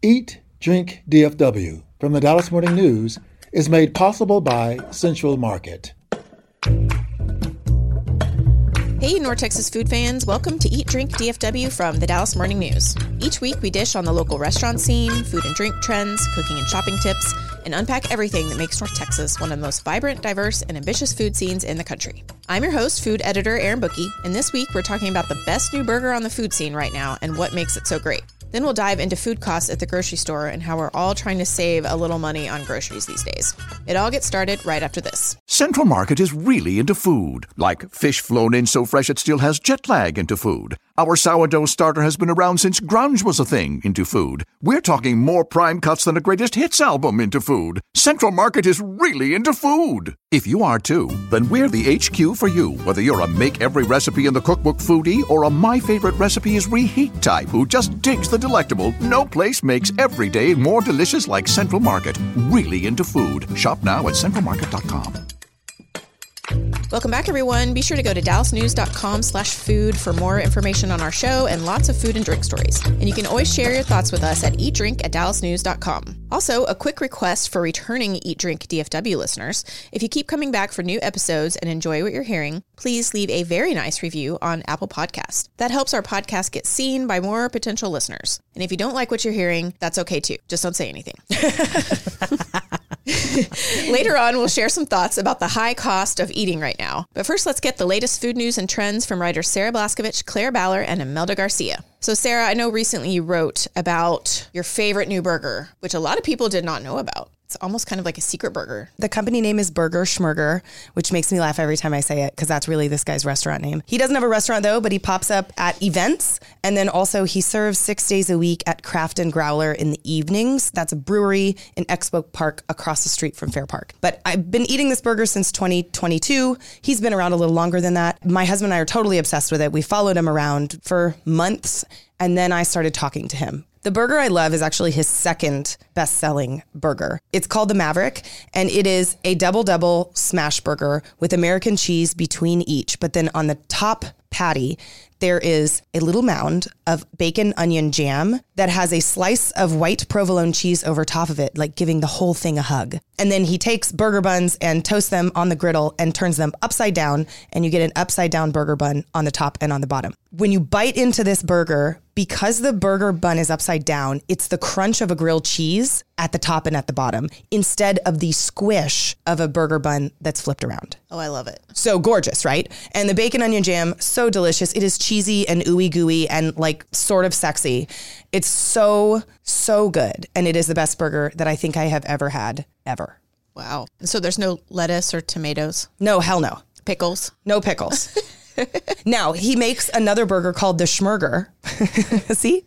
Eat, Drink DFW from the Dallas Morning News is made possible by Central Market. Hey, North Texas food fans, welcome to Eat Drink DFW from the Dallas Morning News. Each week, we dish on the local restaurant scene, food and drink trends, cooking and shopping tips, and unpack everything that makes North Texas one of the most vibrant, diverse, and ambitious food scenes in the country. I'm your host, food editor Erin Booke, and this week we're talking about the best new burger on the food scene right now and what makes it so great. Then we'll dive into food costs at the grocery store and how we're all trying to save a little money on groceries these days. It all gets started right after this. Central Market is really into food, like fish flown in so fresh it still has jet lag into food. Our sourdough starter has been around since grunge was a thing into food. We're talking more prime cuts than a greatest hits album into food. Central Market is really into food. If you are too, then we're the HQ for you. Whether you're a make every recipe in the cookbook foodie or a my favorite recipe is reheat type who just digs the delectable, no place makes every day more delicious like Central Market. Really into food. Shop now at centralmarket.com. Welcome back, everyone. Be sure to go to dallasnews.com slash food for more information on our show and lots of food and drink stories. And you can always share your thoughts with us at eatdrink at dallasnews.com. Also, a quick request for returning Eat Drink DFW listeners. If you keep coming back for new episodes and enjoy what you're hearing, please leave a very nice review on Apple Podcast. That helps our podcast get seen by more potential listeners. And if you don't like what you're hearing, that's okay too. Just don't say anything. Later on, we'll share some thoughts about the high cost of eating right now. But first, let's get the latest food news and trends from writers Sarah Blaskovich, Claire Ballor, and Imelda Garcia. So, Sarah, I know recently you wrote about your favorite new burger, which a lot of people did not know about. It's almost kind of like a secret burger. The company name is Burger Schmurger, which makes me laugh every time I say it because that's really this guy's restaurant name. He doesn't have a restaurant though, but he pops up at events. And then also he serves six days a week at Craft and Growler in the evenings. That's a brewery in Expo Park across the street from Fair Park. But I've been eating this burger since 2022. He's been around a little longer than that. My husband and I are totally obsessed with it. We followed him around for months. And then I started talking to him the burger I love is actually his second best selling burger. It's called the Maverick, and it is a double double smash burger with American cheese between each. But then on the top patty, there is a little mound of bacon onion jam that has a slice of white provolone cheese over top of it, like giving the whole thing a hug. And then he takes burger buns and toasts them on the griddle and turns them upside down, and you get an upside down burger bun on the top and on the bottom. When you bite into this burger, because the burger bun is upside down, it's the crunch of a grilled cheese at the top and at the bottom instead of the squish of a burger bun that's flipped around. Oh, I love it. So gorgeous, right? And the bacon onion jam, so delicious. It is cheesy and ooey gooey and like sort of sexy. It's so, so good. And it is the best burger that I think I have ever had, ever. Wow. So there's no lettuce or tomatoes? No, hell no. Pickles? No pickles. now he makes another burger called the Schmurger. See?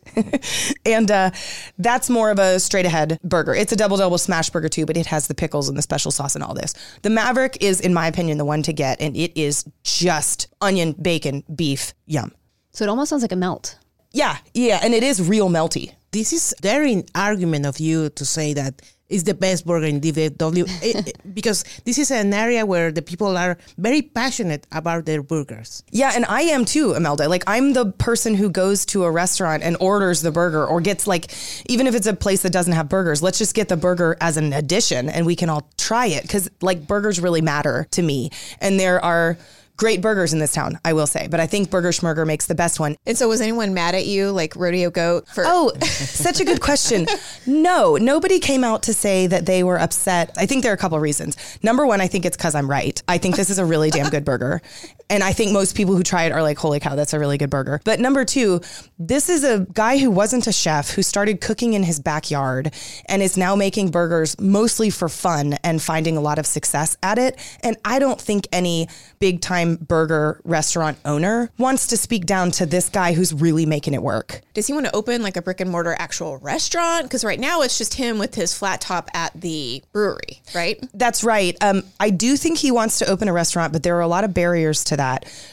and uh, that's more of a straight ahead burger. It's a double double smash burger too, but it has the pickles and the special sauce and all this. The Maverick is, in my opinion, the one to get, and it is just onion, bacon, beef, yum. So it almost sounds like a melt. Yeah, yeah, and it is real melty. This is daring argument of you to say that it's the best burger in DFW it, it, because this is an area where the people are very passionate about their burgers. Yeah, and I am too, Imelda. Like I'm the person who goes to a restaurant and orders the burger or gets like even if it's a place that doesn't have burgers, let's just get the burger as an addition and we can all try it cuz like burgers really matter to me. And there are great burgers in this town, I will say. But I think Burger Schmurger makes the best one. And so, was anyone mad at you, like Rodeo Goat? For oh, such a good question. No, nobody came out to say that they were upset. I think there are a couple of reasons. Number one, I think it's because I'm right. I think this is a really damn good burger, and I think most people who try it are like, "Holy cow, that's a really good burger." But number two, this is a guy who wasn't a chef who started cooking in his backyard and is now making burgers mostly for fun and finding a lot of success at it. And I don't think any big time burger restaurant owner wants to speak down to this guy who's really making it work. Does he want to open like a brick and mortar actual restaurant? Because right now it's just him with his flat top at the brewery, right? That's right. Um, I do think he wants to open a restaurant, but there are a lot of barriers to that.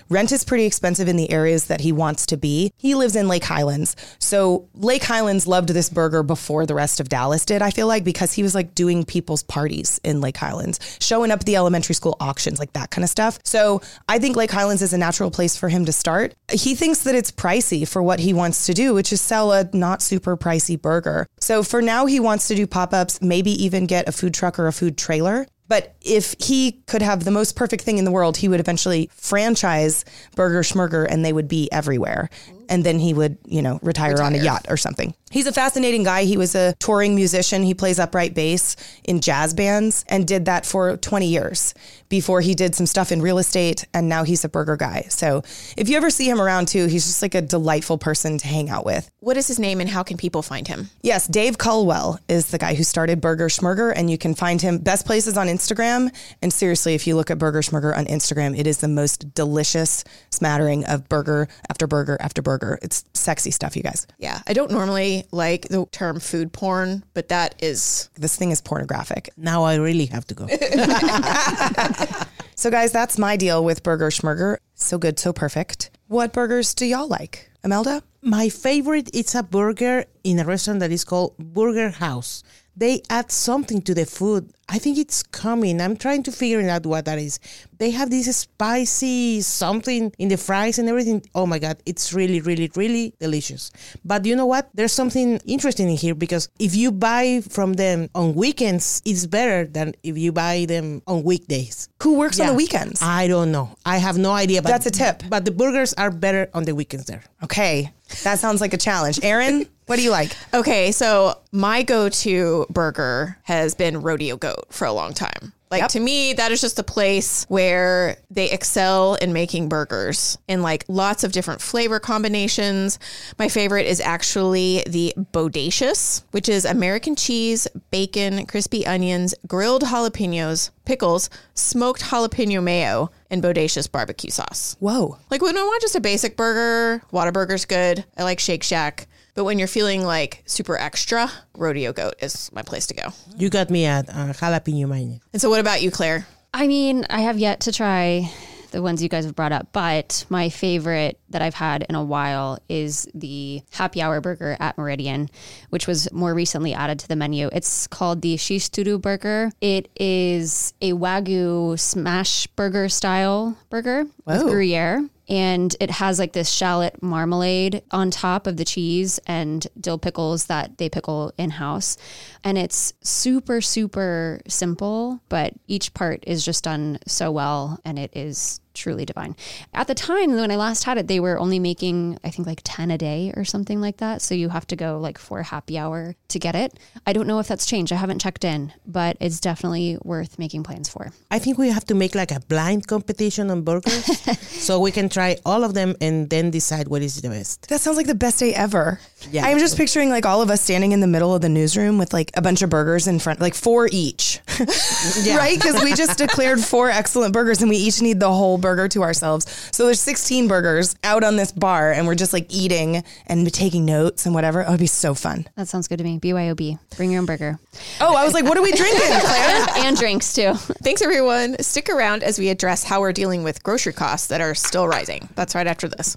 Rent is pretty expensive in the areas that he wants to be. He lives in Lake Highlands. So Lake Highlands loved this burger before the rest of Dallas did, I feel like, because he was like doing people's parties in Lake Highlands, showing up the elementary school auctions, like that kind of stuff. So I think Lake Highlands is a natural place for him to start. He thinks that it's pricey for what he wants to do, which is sell a not super pricey burger. So for now, he wants to do pop ups, maybe even get a food truck or a food trailer. But if he could have the most perfect thing in the world, he would eventually franchise Burger Schmurger and they would be everywhere. And then he would, you know, retire, on a yacht or something. He's a fascinating guy. He was a touring musician. He plays upright bass in jazz bands and did that for 20 years before he did some stuff in real estate. And now he's a burger guy. So if you ever see him around too, he's just like a delightful person to hang out with. What is his name and how can people find him? Yes, Dave Culwell is the guy who started Burger Schmurger, and you can find him best places on Instagram. And seriously, if you look at Burger Schmurger on Instagram, it is the most delicious smattering of burger after burger after burger. It's sexy stuff, you guys. Yeah, I don't normally like the term food porn, but that is This thing is pornographic. Now I really have to go. So, guys, that's my deal with Burger Schmurger. So good, so perfect. What burgers do y'all like? Imelda? My favorite is a burger in a restaurant that is called Burger House. They add something to the food. I think it's coming. I'm trying to figure out what that is. They have this spicy something in the fries and everything. Oh my God, it's really, really, really delicious. But you know what? There's something interesting in here because if you buy from them on weekends, it's better than if you buy them on weekdays. Who works on the weekends? I don't know. I have no idea. But That's a tip. But the burgers are better on the weekends there. Okay, that sounds like a challenge. Erin, what do you like? Okay, so my go-to burger has been Rodeo Goat for a long time. Like Yep. to me, that is just a place where they excel in making burgers in like lots of different flavor combinations. My favorite is actually the Bodacious, which is American cheese, bacon, crispy onions, grilled jalapenos, pickles, smoked jalapeno mayo, and Bodacious barbecue sauce. Whoa. Like when I want just a basic burger, Whataburger's good. I like Shake Shack. But when you're feeling like super extra, Rodeo Goat is my place to go. You got me at uh, jalapeno mayo. And so what about you, Claire? I mean, I have yet to try the ones you guys have brought up, but my favorite that I've had in a while is the happy hour burger at Meridian, which was more recently added to the menu. It's called the X-Tudo burger. It is a Wagyu smash burger style burger with Gruyere. And it has like this shallot marmalade on top of the cheese and dill pickles that they pickle in house. And it's super, super simple, but each part is just done so well and it is truly divine. At the time when I last had it, they were only making, I think, like 10 a day or something like that. So you have to go like for a happy hour to get it. I don't know if that's changed. I haven't checked in, but it's definitely worth making plans for. I think we have to make like a blind competition on burgers so we can try all of them and then decide what is the best. That sounds like the best day ever. Yeah. I'm just picturing like all of us standing in the middle of the newsroom with like a bunch of burgers in front, like four each. right? Because we just declared four excellent burgers and we each need the whole burger to ourselves. So there's 16 burgers out on this bar and we're just like eating and taking notes and whatever. Oh, it'd be so fun. That sounds good to me. BYOB. Bring your own burger. Oh, I was like, what are we drinking, Claire? and drinks too. Thanks, everyone. Stick around as we address how we're dealing with grocery costs that are still rising. That's right after this.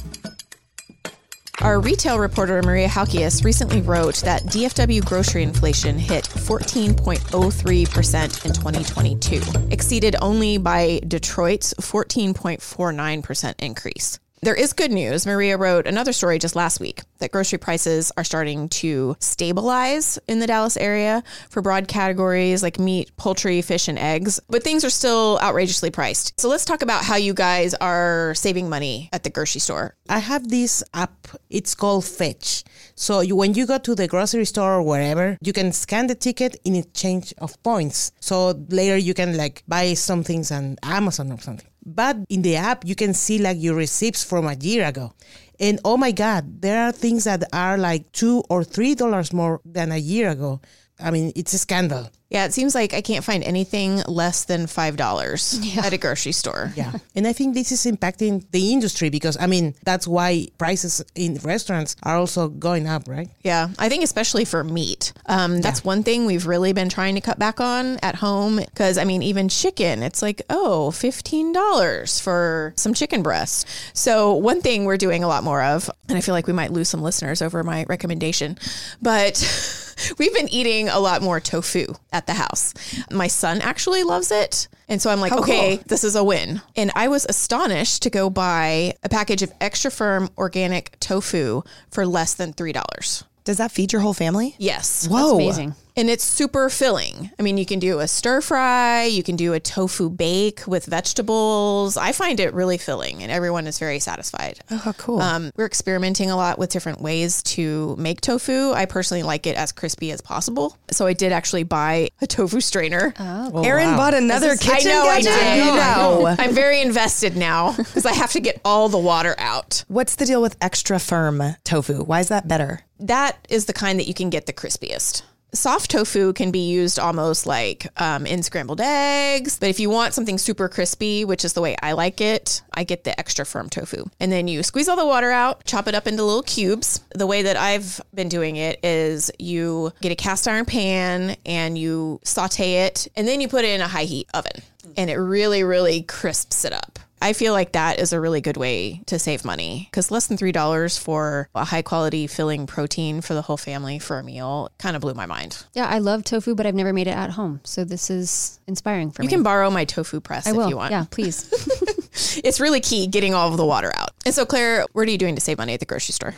Our retail reporter Maria Halkias recently wrote that DFW grocery inflation hit 14.03% in 2022, exceeded only by Detroit's 14.49% increase. There is good news. Maria wrote another story just last week that grocery prices are starting to stabilize in the Dallas area for broad categories like meat, poultry, fish, and eggs, but things are still outrageously priced. So let's talk about how you guys are saving money at the grocery store. I have this app. It's called Fetch. So you, when you go to the grocery store or wherever, you can scan the ticket in exchange of points. So later you can like buy some things on Amazon or something. But in the app, you can see like your receipts from a year ago. And oh my God, there are things that are like two or three dollars more than a year ago. I mean, it's a scandal. Yeah, it seems like I can't find anything less than $5 at a grocery store. Yeah. and I think this is impacting the industry because, I mean, that's why prices in restaurants are also going up, right? Yeah, I think especially for meat. Um, that's one thing we've really been trying to cut back on at home. Because, I mean, even chicken, it's like, oh, $15 for some chicken breast. So, one thing we're doing a lot more of, and I feel like we might lose some listeners over my recommendation, but. We've been eating a lot more tofu at the house. My son actually loves it. And so I'm like, okay, this is a win. And I was astonished to go buy a package of extra firm organic tofu for less than $3. Does that feed your whole family? Yes. Whoa. Amazing. And it's super filling. I mean, you can do a stir fry, you can do a tofu bake with vegetables. I find it really filling and everyone is very satisfied. Oh, cool. Um, we're experimenting a lot with different ways to make tofu. I personally like it as crispy as possible. So I did actually buy a tofu strainer. Erin bought another This is- kitchen I know, I gadget. did. You know. I'm very invested now because I have to get all the water out. What's the deal with extra firm tofu? Why is that better? that is the kind that you can get the crispiest. Soft tofu can be used almost like um, in scrambled eggs, but if you want something super crispy, which is the way I like it, I get the extra firm tofu. And then you squeeze all the water out, chop it up into little cubes. The way that I've been doing it is you get a cast iron pan and you saute it, and then you put it in a high heat oven, and it really, really crisps it up. I feel like that is a really good way to save money because less than $3 for a high quality filling protein for the whole family for a meal kind of blew my mind. Yeah, I love tofu, but I've never made it at home. So this is inspiring for You me. You can borrow my tofu press I if will. you want. Yeah, please. It's really key getting all of the water out. And so, Claire, what are you doing to save money at the grocery store?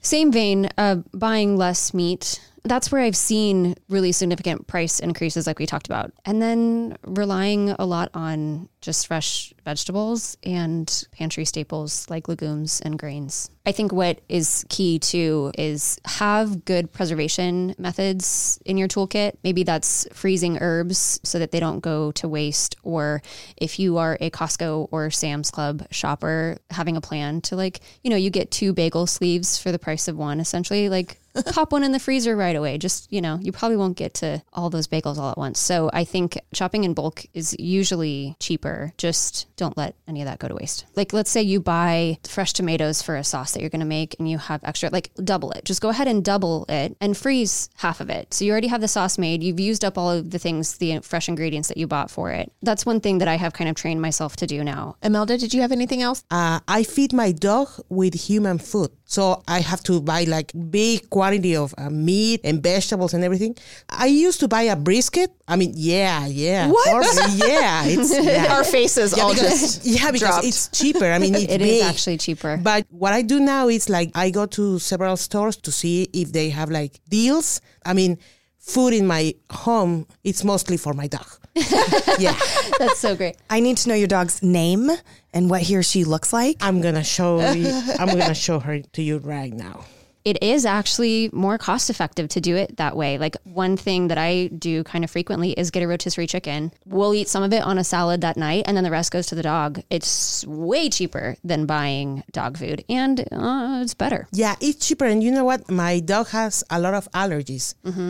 Same vein, uh, buying less meat. That's where I've seen really significant price increases, like we talked about. And then relying a lot on just fresh vegetables and pantry staples like legumes and grains. I think what is key too is have good preservation methods in your toolkit. Maybe that's freezing herbs so that they don't go to waste. Or if you are a Costco or Sam's Club shopper, having a plan to like, you know, you get two bagel sleeves for the price of one essentially. Like, pop one in the freezer right away. Just, you know, you probably won't get to all those bagels all at once. So I think shopping in bulk is usually cheaper. Just don't let any of that go to waste. Like, let's say you buy fresh tomatoes for a sauce that you're going to make and you have extra, like, double it. Just go ahead and double it and freeze half of it. So you already have the sauce made. You've used up all of the things, the fresh ingredients that you bought for it. That's one thing that I have kind of trained myself to do now. Imelda, did you have anything else? Uh, I feed my dog with human food. So I have to buy like big quantity of uh, meat and vegetables and everything. I used to buy a brisket. I mean, yeah, yeah. What? Or- yeah, it's yeah. Our faces all because, just yeah, because dropped. it's cheaper. I mean, it's It is actually cheaper. But what I do now is like I go to several stores to see if they have like deals. I mean, food in my home it's mostly for my dog. yeah, That's so great. I need to know your dog's name and what he or she looks like. I'm gonna show you, I'm gonna show her to you right now. it is actually more cost effective to do it that way. Like one thing that I do kind of frequently is get a rotisserie chicken. We'll eat some of it on a salad that night and then the rest goes to the dog. It's way cheaper than buying dog food and uh, it's better. Yeah, it's cheaper, and you know what? My dog has a lot of allergies.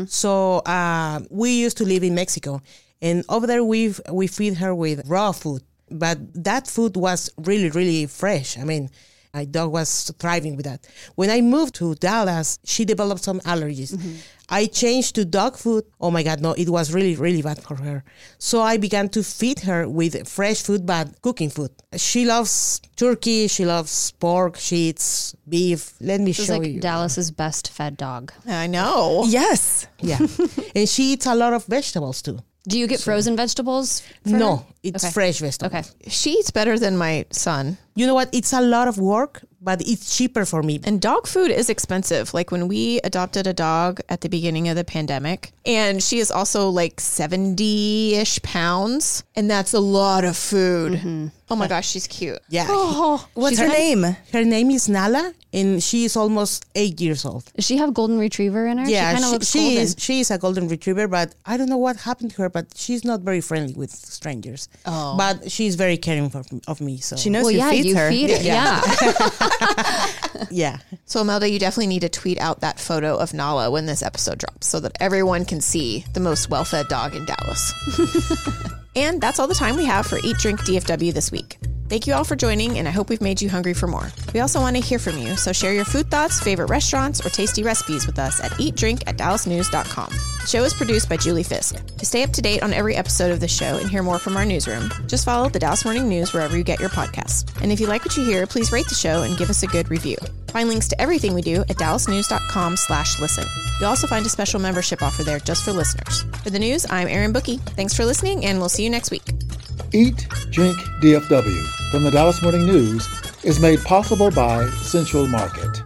So uh, we used to live in Mexico, and over there we we feed her with raw food, but that food was really really fresh. I mean. My dog was thriving with that. When I moved to Dallas, she developed some allergies. Mm-hmm. I changed to dog food. Oh my God, no, it was really, really bad for her. So I began to feed her with fresh food, but cooking food. She loves turkey, she loves pork, she eats beef. Let me This show like you. Dallas's best fed dog. I know. Yes. Yeah. and she eats a lot of vegetables too. Do you get frozen vegetables? for No, her? It's Okay. fresh vegetables. Okay. She eats better than my son. You know what? It's a lot of work, but it's cheaper for me. And dog food is expensive. Like when we adopted a dog at the beginning of the pandemic, and she is also like 70 ish pounds, and that's a lot of food. Mm-hmm. Oh my gosh, she's cute. Yeah. Oh, what's She's her name? Her name is Nala, and she is almost eight years old. Does she have golden retriever in her? Yeah, she she, looks she golden. is. She is a golden retriever, but I don't know what happened to her. But she's not very friendly with strangers. Oh. But she's very caring for, of me. So She knows Well, who yeah, feeds you her. feed her. Yeah. yeah. So, Imelda, you definitely need to tweet out that photo of Nala when this episode drops so that everyone can see the most well fed dog in Dallas. and that's all the time we have for Eat Drink DFW this week. Thank you all for joining, and I hope we've made you hungry for more. We also want to hear from you, so share your food thoughts, favorite restaurants, or tasty recipes with us at eatdrink at dallasnews.com. The show is produced by Julie Fisk. To stay up to date on every episode of the show and hear more from our newsroom, just follow the Dallas Morning News wherever you get your podcasts. And if you like what you hear, please rate the show and give us a good review. Find links to everything we do at dallasnews.com slash listen. You'll also find a special membership offer there just for listeners. For the news, I'm Erin Booke. Thanks for listening, and we'll see you next week. Eat, Drink, DFW from the Dallas Morning News is made possible by Central Market.